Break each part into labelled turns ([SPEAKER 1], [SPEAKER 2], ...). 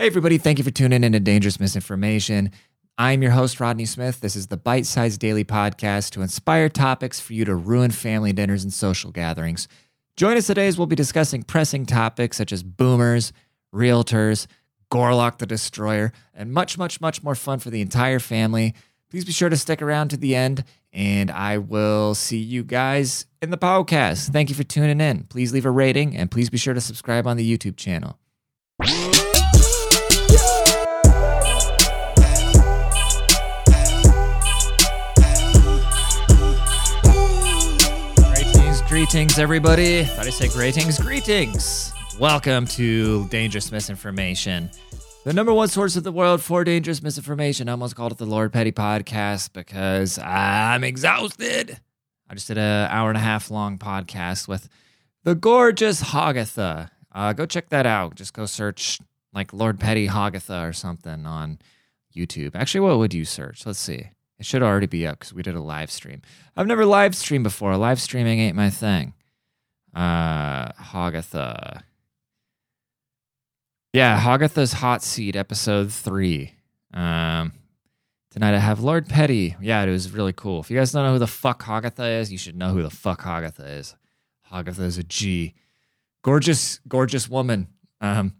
[SPEAKER 1] Hey, everybody, thank you for tuning in to Dangerous Misinformation. I'm your host, Rodney Smith. This is the bite sized daily podcast to inspire topics for you to ruin family dinners and social gatherings. Join us today as we'll be discussing pressing topics such as boomers, realtors, Gorlock the Destroyer, and much, much, much more fun for the entire family. Please be sure to stick around to the end, and I will see you guys in the podcast. Thank you for tuning in. Please leave a rating, and please be sure to subscribe on the YouTube channel. Greetings, everybody. Thought I said greetings, greetings. Welcome to Dangerous Misinformation, the number one source of the world for dangerous misinformation. I almost called it the Lord Petty podcast because I'm exhausted. I just did an hour and a half long podcast with the gorgeous Hogatha. Uh, go check that out. Just go search like Lord Petty Hogatha or something on YouTube. Actually, what would you search? Let's see. It should already be up because we did a live stream. I've never live streamed before. Live streaming ain't my thing. Uh, Hogatha. Yeah, Hogatha's Hot Seat, episode three. Um, tonight I have Lord Petty. Yeah, it was really cool. If you guys don't know who the fuck Hogatha is, you should know who the fuck Hogatha is. Hogatha is a G. Gorgeous, gorgeous woman. Um,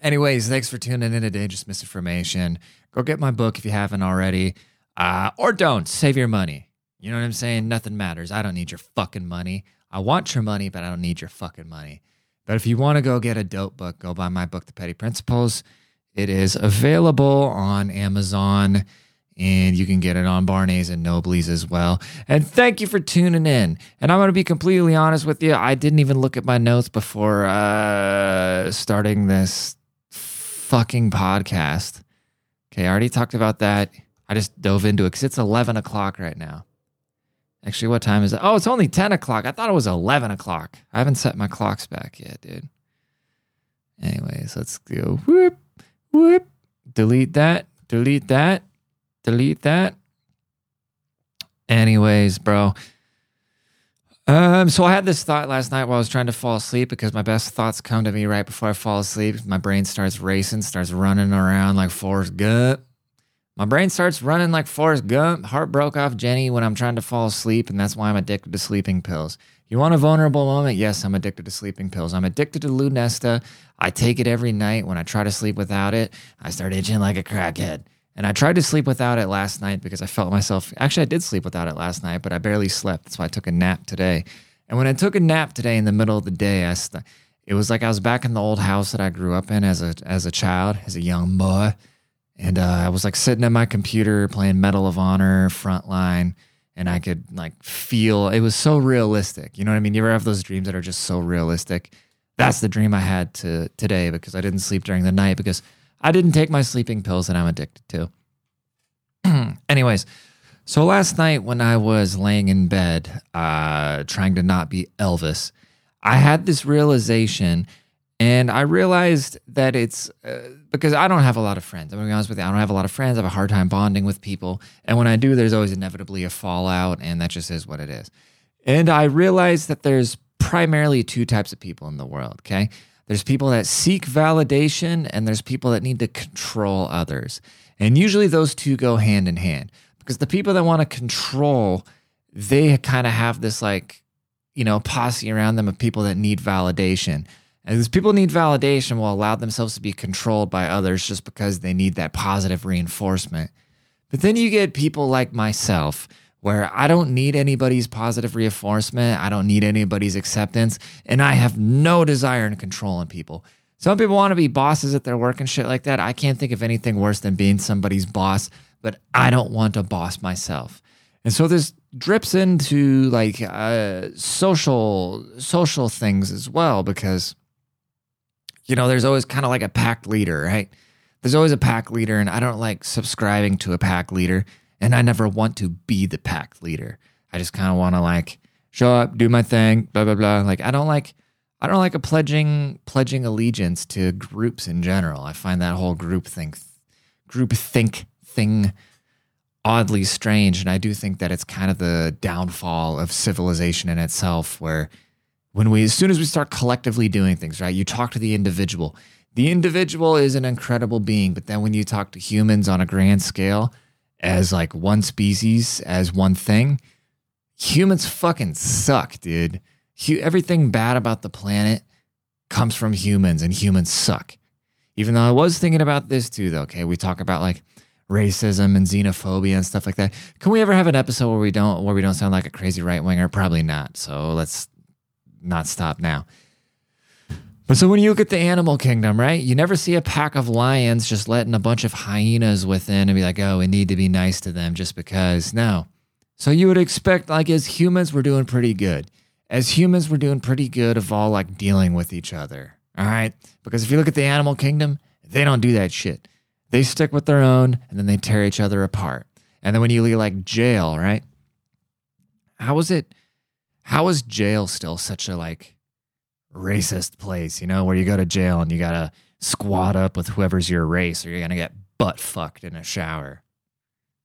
[SPEAKER 1] anyways, thanks for tuning in to Just Misinformation. Go get my book if you haven't already. Uh, or don't. Save your money. You know what I'm saying? Nothing matters. I don't need your fucking money. I want your money, but I don't need your fucking money. But if you want to go get a dope book, go buy my book, The Petty Principles. It is available on Amazon and you can get it on Barney's and Nobley's as well. And thank you for tuning in. And I'm going to be completely honest with you. I didn't even look at my notes before uh, starting this fucking podcast. Okay, I already talked about that. I just dove into it because it's 11 o'clock right now. Actually, what time is it? Oh, it's only 10 o'clock. I thought it was 11 o'clock. I haven't set my clocks back yet, dude. Anyways, let's go. Whoop, whoop. Delete that. Delete that. Delete that. Anyways, bro. Um, so I had this thought last night while I was trying to fall asleep because my best thoughts come to me right before I fall asleep. My brain starts racing, starts running around like Forrest Gump. My brain starts running like Forrest Gump. Heart broke off Jenny when I'm trying to fall asleep, and that's why I'm addicted to sleeping pills. You want a vulnerable moment? Yes, I'm addicted to sleeping pills. I'm addicted to Lunesta. I take it every night. When I try to sleep without it, I start itching like a crackhead. And I tried to sleep without it last night because I felt myself. Actually, I did sleep without it last night, but I barely slept. That's why I took a nap today. And when I took a nap today in the middle of the day, I st- it was like I was back in the old house that I grew up in as a as a child, as a young boy. And uh, I was like sitting at my computer playing Medal of Honor Frontline, and I could like feel it was so realistic. You know what I mean? You ever have those dreams that are just so realistic? That's the dream I had to today because I didn't sleep during the night because I didn't take my sleeping pills that I'm addicted to. Anyways, so last night when I was laying in bed, uh, trying to not be Elvis, I had this realization, and I realized that it's uh, because I don't have a lot of friends. I'm gonna be honest with you, I don't have a lot of friends. I have a hard time bonding with people, and when I do, there's always inevitably a fallout, and that just is what it is. And I realized that there's primarily two types of people in the world. Okay, there's people that seek validation, and there's people that need to control others. And usually those two go hand in hand because the people that want to control, they kind of have this like, you know, posse around them of people that need validation. And these people need validation will allow themselves to be controlled by others just because they need that positive reinforcement. But then you get people like myself where I don't need anybody's positive reinforcement. I don't need anybody's acceptance. And I have no desire in controlling people. Some people want to be bosses at their work and shit like that. I can't think of anything worse than being somebody's boss, but I don't want a boss myself. And so this drips into like uh, social social things as well because you know there's always kind of like a pack leader, right? There's always a pack leader, and I don't like subscribing to a pack leader, and I never want to be the pack leader. I just kind of want to like show up, do my thing, blah blah blah. Like I don't like I don't like a pledging pledging allegiance to groups in general. I find that whole group think group think thing oddly strange, and I do think that it's kind of the downfall of civilization in itself, where when we as soon as we start collectively doing things, right? You talk to the individual, The individual is an incredible being, but then when you talk to humans on a grand scale, as like one species, as one thing, humans fucking suck, dude. Everything bad about the planet comes from humans, and humans suck. Even though I was thinking about this too, though. Okay, we talk about like racism and xenophobia and stuff like that. Can we ever have an episode where we don't where we don't sound like a crazy right winger? Probably not. So let's not stop now. But so when you look at the animal kingdom, right? You never see a pack of lions just letting a bunch of hyenas within and be like, "Oh, we need to be nice to them just because." No. So you would expect like as humans we're doing pretty good. As humans we're doing pretty good of all like dealing with each other. All right? Because if you look at the animal kingdom, they don't do that shit. They stick with their own and then they tear each other apart. And then when you leave like jail, right? How was it? How is jail still such a like racist place, you know, where you go to jail and you gotta squat up with whoever's your race or you're gonna get butt fucked in a shower.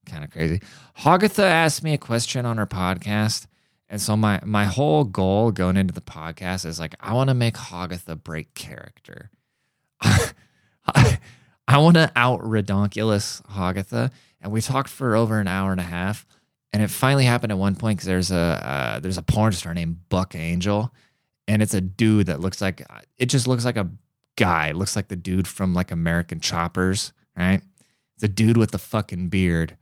[SPEAKER 1] Kind of crazy. Hogatha asked me a question on her podcast. And so my my whole goal going into the podcast is like I want to make Hogatha break character. I, want to out redonkulous Hogatha, and we talked for over an hour and a half, and it finally happened at one point because there's a uh, there's a porn star named Buck Angel, and it's a dude that looks like it just looks like a guy, it looks like the dude from like American Choppers, right? It's a dude with the fucking beard,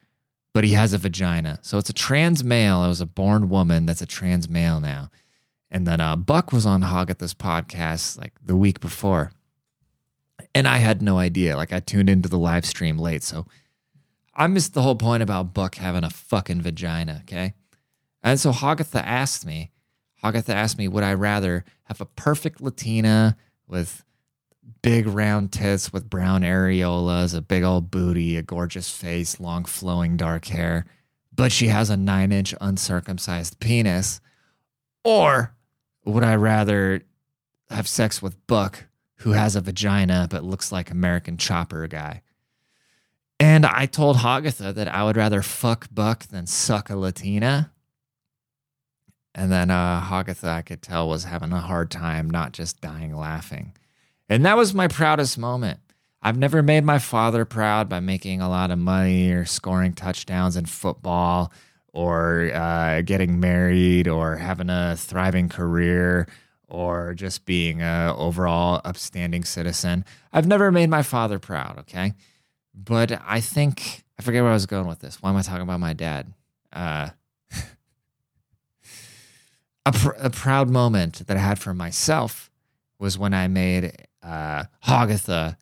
[SPEAKER 1] but he has a vagina, so it's a trans male. It was a born woman that's a trans male now, and then uh, Buck was on Hogatha's podcast like the week before and I had no idea. Like I tuned into the live stream late, so I missed the whole point about Buck having a fucking vagina. Okay, and so Hogatha asked me. Hogatha asked me, would I rather have a perfect Latina with big round tits with brown areolas, a big old booty, a gorgeous face, long flowing dark hair, but she has a nine inch uncircumcised penis, or would I rather have sex with Buck? who has a vagina but looks like American Chopper guy. And I told Hogatha that I would rather fuck Buck than suck a Latina. And then uh, Hogatha, I could tell, was having a hard time, not just dying laughing. And that was my proudest moment. I've never made my father proud by making a lot of money or scoring touchdowns in football or uh, getting married or having a thriving career or just being an overall upstanding citizen. I've never made my father proud, okay? But I think I forget where I was going with this. Why am I talking about my dad? Uh, a, pr- a proud moment that I had for myself was when I made uh, Hogatha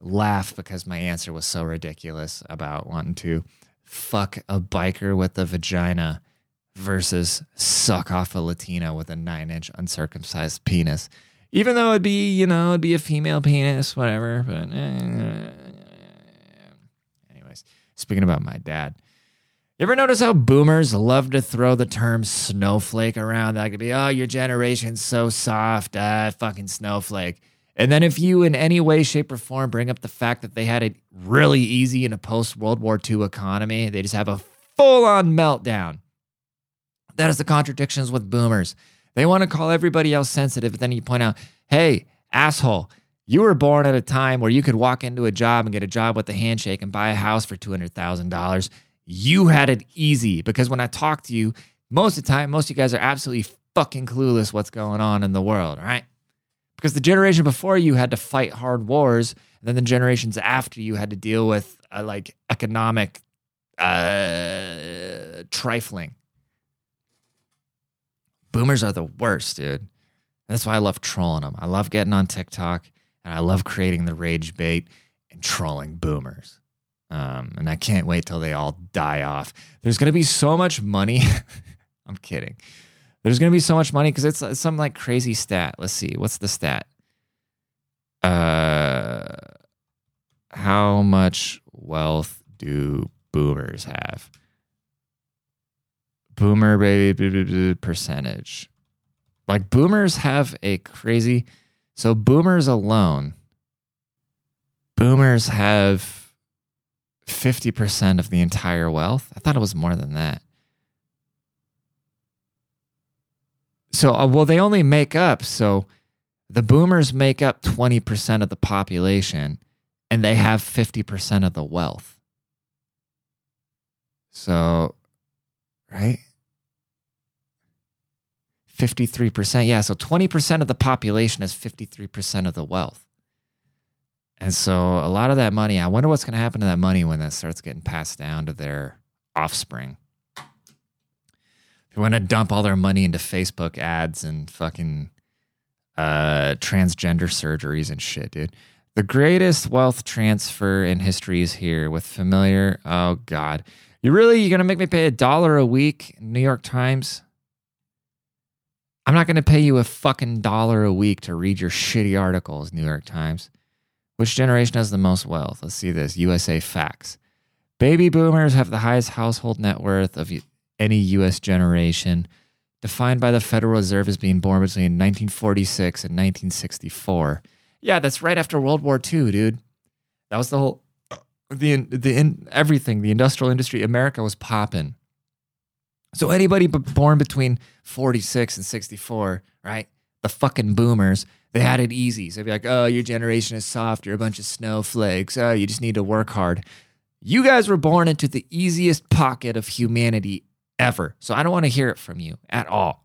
[SPEAKER 1] laugh because my answer was so ridiculous about wanting to fuck a biker with a vagina versus suck off a Latina with a nine inch uncircumcised penis. Even though it'd be, you know, it'd be a female penis, whatever. But, eh. Speaking about my dad, you ever notice how boomers love to throw the term snowflake around? That could be, oh, your generation's so soft, ah, fucking snowflake. And then if you, in any way, shape, or form, bring up the fact that they had it really easy in a post World War II economy, they just have a full on meltdown. That is the contradictions with boomers. They want to call everybody else sensitive, but then you point out, hey, asshole, you were born at a time where you could walk into a job and get a job with a handshake and buy a house for $200,000. You had it easy because when I talk to you, most of the time, most of you guys are absolutely fucking clueless what's going on in the world, right? Because the generation before you had to fight hard wars, and then the generations after you had to deal with uh, like economic uh, trifling. Boomers are the worst, dude. That's why I love trolling them. I love getting on TikTok and I love creating the rage bait and trolling boomers. Um, and I can't wait till they all die off. There's going to be so much money. I'm kidding. There's going to be so much money because it's, it's some like crazy stat. Let's see. What's the stat? Uh, how much wealth do boomers have? boomer baby percentage. Like boomers have a crazy so boomers alone boomers have 50% of the entire wealth. I thought it was more than that. So uh, well they only make up so The boomers make up 20% of the population and they have 50% of the wealth. So, right? 53%. Yeah, so 20% of the population has 53% of the wealth. And so a lot of that money, I wonder what's going to happen to that money when that starts getting passed down to their offspring. They want to dump all their money into Facebook ads and fucking uh, transgender surgeries and shit, dude. The greatest wealth transfer in history is here with familiar. Oh God, you really you're gonna make me pay a dollar a week? New York Times. I'm not gonna pay you a fucking dollar a week to read your shitty articles, New York Times. Which generation has the most wealth? Let's see this. USA Facts. Baby boomers have the highest household net worth of any U.S. generation, defined by the Federal Reserve as being born between 1946 and 1964. Yeah, that's right after World War II, dude. That was the whole the the in, everything. The industrial industry, America was popping. So anybody born between 46 and 64, right? The fucking boomers, they had it easy. So they'd be like, "Oh, your generation is soft. You're a bunch of snowflakes. Oh, you just need to work hard." You guys were born into the easiest pocket of humanity ever. So I don't want to hear it from you at all.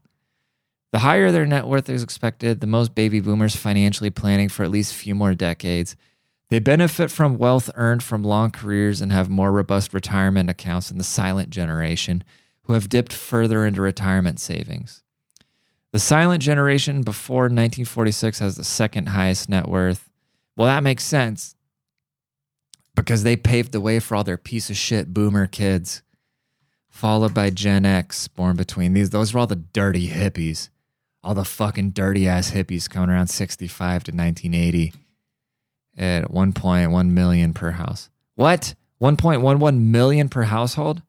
[SPEAKER 1] The higher their net worth is expected, the most baby boomers financially planning for at least a few more decades. They benefit from wealth earned from long careers and have more robust retirement accounts than the silent generation, who have dipped further into retirement savings. The silent generation before 1946 has the second highest net worth. Well, that makes sense because they paved the way for all their piece of shit boomer kids, followed by Gen X, born between these. Those were all the dirty hippies, all the fucking dirty ass hippies coming around 65 to 1980 at 1.1 million per house. What? 1.11 million per household?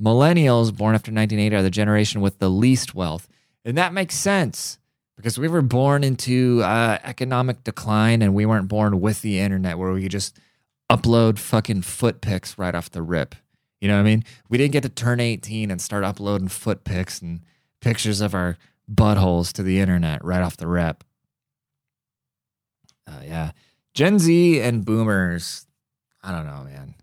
[SPEAKER 1] Millennials born after 1980 are the generation with the least wealth. And that makes sense because we were born into uh, economic decline and we weren't born with the internet where we could just upload fucking foot pics right off the rip. You know what I mean? We didn't get to turn 18 and start uploading foot pics and pictures of our buttholes to the internet right off the rip. Uh, yeah. Gen Z and boomers, I don't know, man.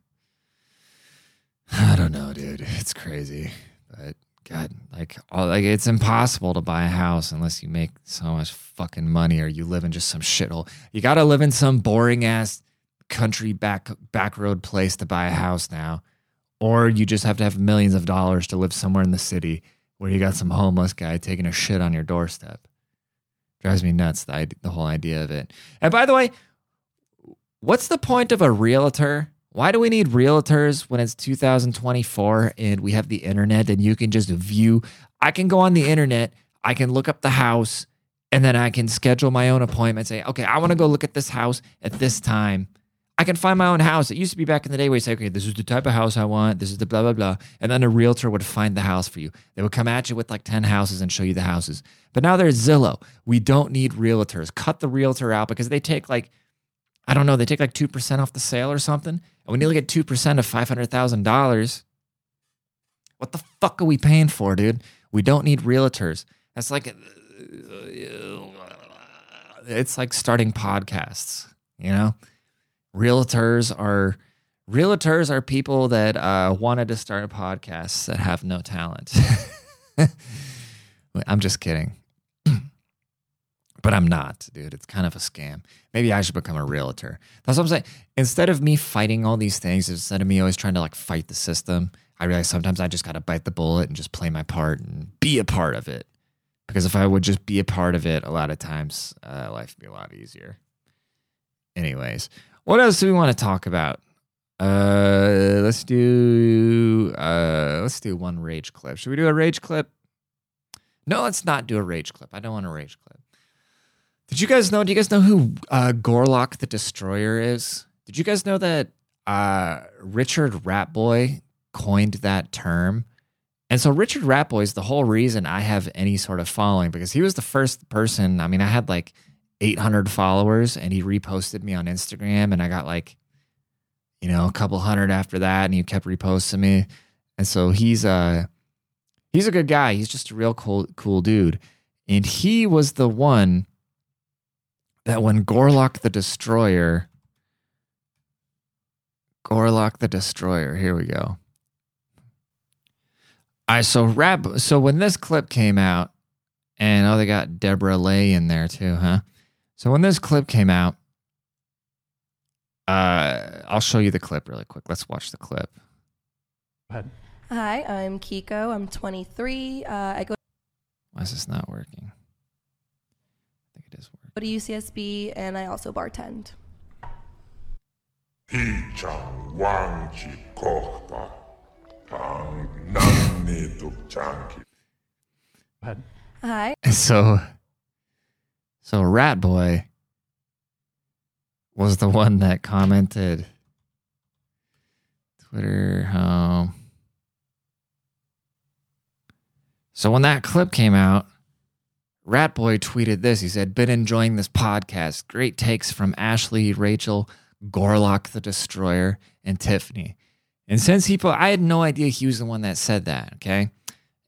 [SPEAKER 1] I don't know, dude. It's crazy. But God, like, all, like it's impossible to buy a house unless you make so much fucking money or you live in just some shithole. You got to live in some boring ass country back back road place to buy a house now, or you just have to have millions of dollars to live somewhere in the city where you got some homeless guy taking a shit on your doorstep. Drives me nuts the the whole idea of it. And by the way, what's the point of a realtor? Why do we need realtors when it's 2024 and we have the internet and you can just view? I can go on the internet, I can look up the house, and then I can schedule my own appointment. Say, okay, I want to go look at this house at this time I can find my own house. It used to be back in the day where you say, okay, this is the type of house I want. This is the blah, blah, blah. And then a realtor would find the house for you. They would come at you with like 10 houses and show you the houses. But now there's Zillow. We don't need realtors. Cut the realtor out because they take like, I don't know, they take like 2% off the sale or something. And we nearly get 2% of $500,000. What the fuck are we paying for, dude? We don't need realtors. That's like, it's like starting podcasts, you know? realtors are realtors are people that uh, wanted to start a podcast that have no talent. I'm just kidding. But I'm not, dude. It's kind of a scam. Maybe I should become a realtor. That's what I'm saying. Instead of me fighting all these things, instead of me always trying to like fight the system, I realize sometimes I just got to bite the bullet and just play my part and be a part of it. Because if I would just be a part of it, a lot of times uh, life would be a lot easier. Anyways, what else do we want to talk about? Uh, let's do uh, let's do one rage clip. Should we do a rage clip? No, let's not do a rage clip. I don't want a rage clip. Did you guys know? Do you guys know who uh, Gorlock the Destroyer is? Did you guys know that uh, Richard Ratboy coined that term? And so Richard Ratboy is the whole reason I have any sort of following because he was the first person. I mean, I had like 800 followers and he reposted me on Instagram and I got like you know a couple hundred after that and he kept reposting me and so he's a he's a good guy he's just a real cool cool dude and he was the one that when Gorlock the Destroyer, Gorlock the Destroyer, here we go. I so rap. So when this clip came out, and oh, they got Deborah Lay in there too, huh? So when this clip came out, uh, I'll show you the clip really quick. Let's watch the clip.
[SPEAKER 2] Go ahead.
[SPEAKER 3] Hi, I'm Kiko. I'm 23. Uh, I go
[SPEAKER 1] Why is this not working? go
[SPEAKER 3] to UCSB, and I also bartend. Hi.
[SPEAKER 1] So, so Rat Boy was the one that commented Twitter how. Um, so when that clip came out, Rat Boy tweeted this. He said, "Been enjoying this podcast. Great takes from Ashley, Rachel, Gorlock the Destroyer, and Tiffany." And since he, put, I had no idea he was the one that said that. Okay.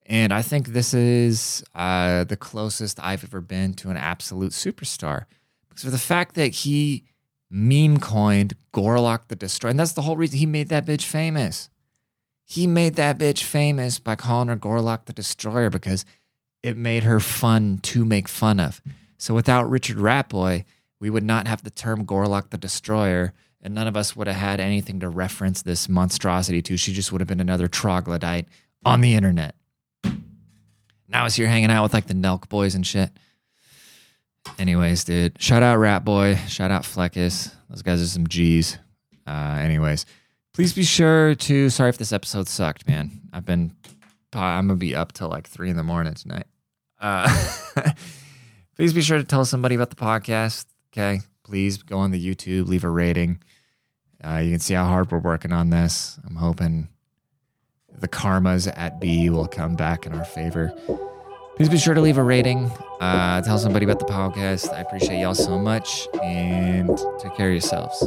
[SPEAKER 1] And I think this is uh, the closest I've ever been to an absolute superstar. Because of the fact that he meme coined Gorlock the Destroyer, and that's the whole reason he made that bitch famous. He made that bitch famous by calling her Gorlock the Destroyer because it made her fun to make fun of. So without Richard Ratboy, we would not have the term Gorlock the Destroyer, and none of us would have had anything to reference this monstrosity to. She just would have been another troglodyte on the internet. Now it's here hanging out with like the Nelk boys and shit. Anyways, dude, shout out Rat Boy, shout out Fleckus. Those guys are some G's. Uh, anyways, please be sure to. Sorry if this episode sucked, man. I've been. I'm gonna be up till like three in the morning tonight. Uh, please be sure to tell somebody about the podcast. Okay, please go on the YouTube, leave a rating. Uh, you can see how hard we're working on this. I'm hoping the karmas at B will come back in our favor. Please be sure to leave a rating. Uh, tell somebody about the podcast. I appreciate y'all so much and take care of yourselves.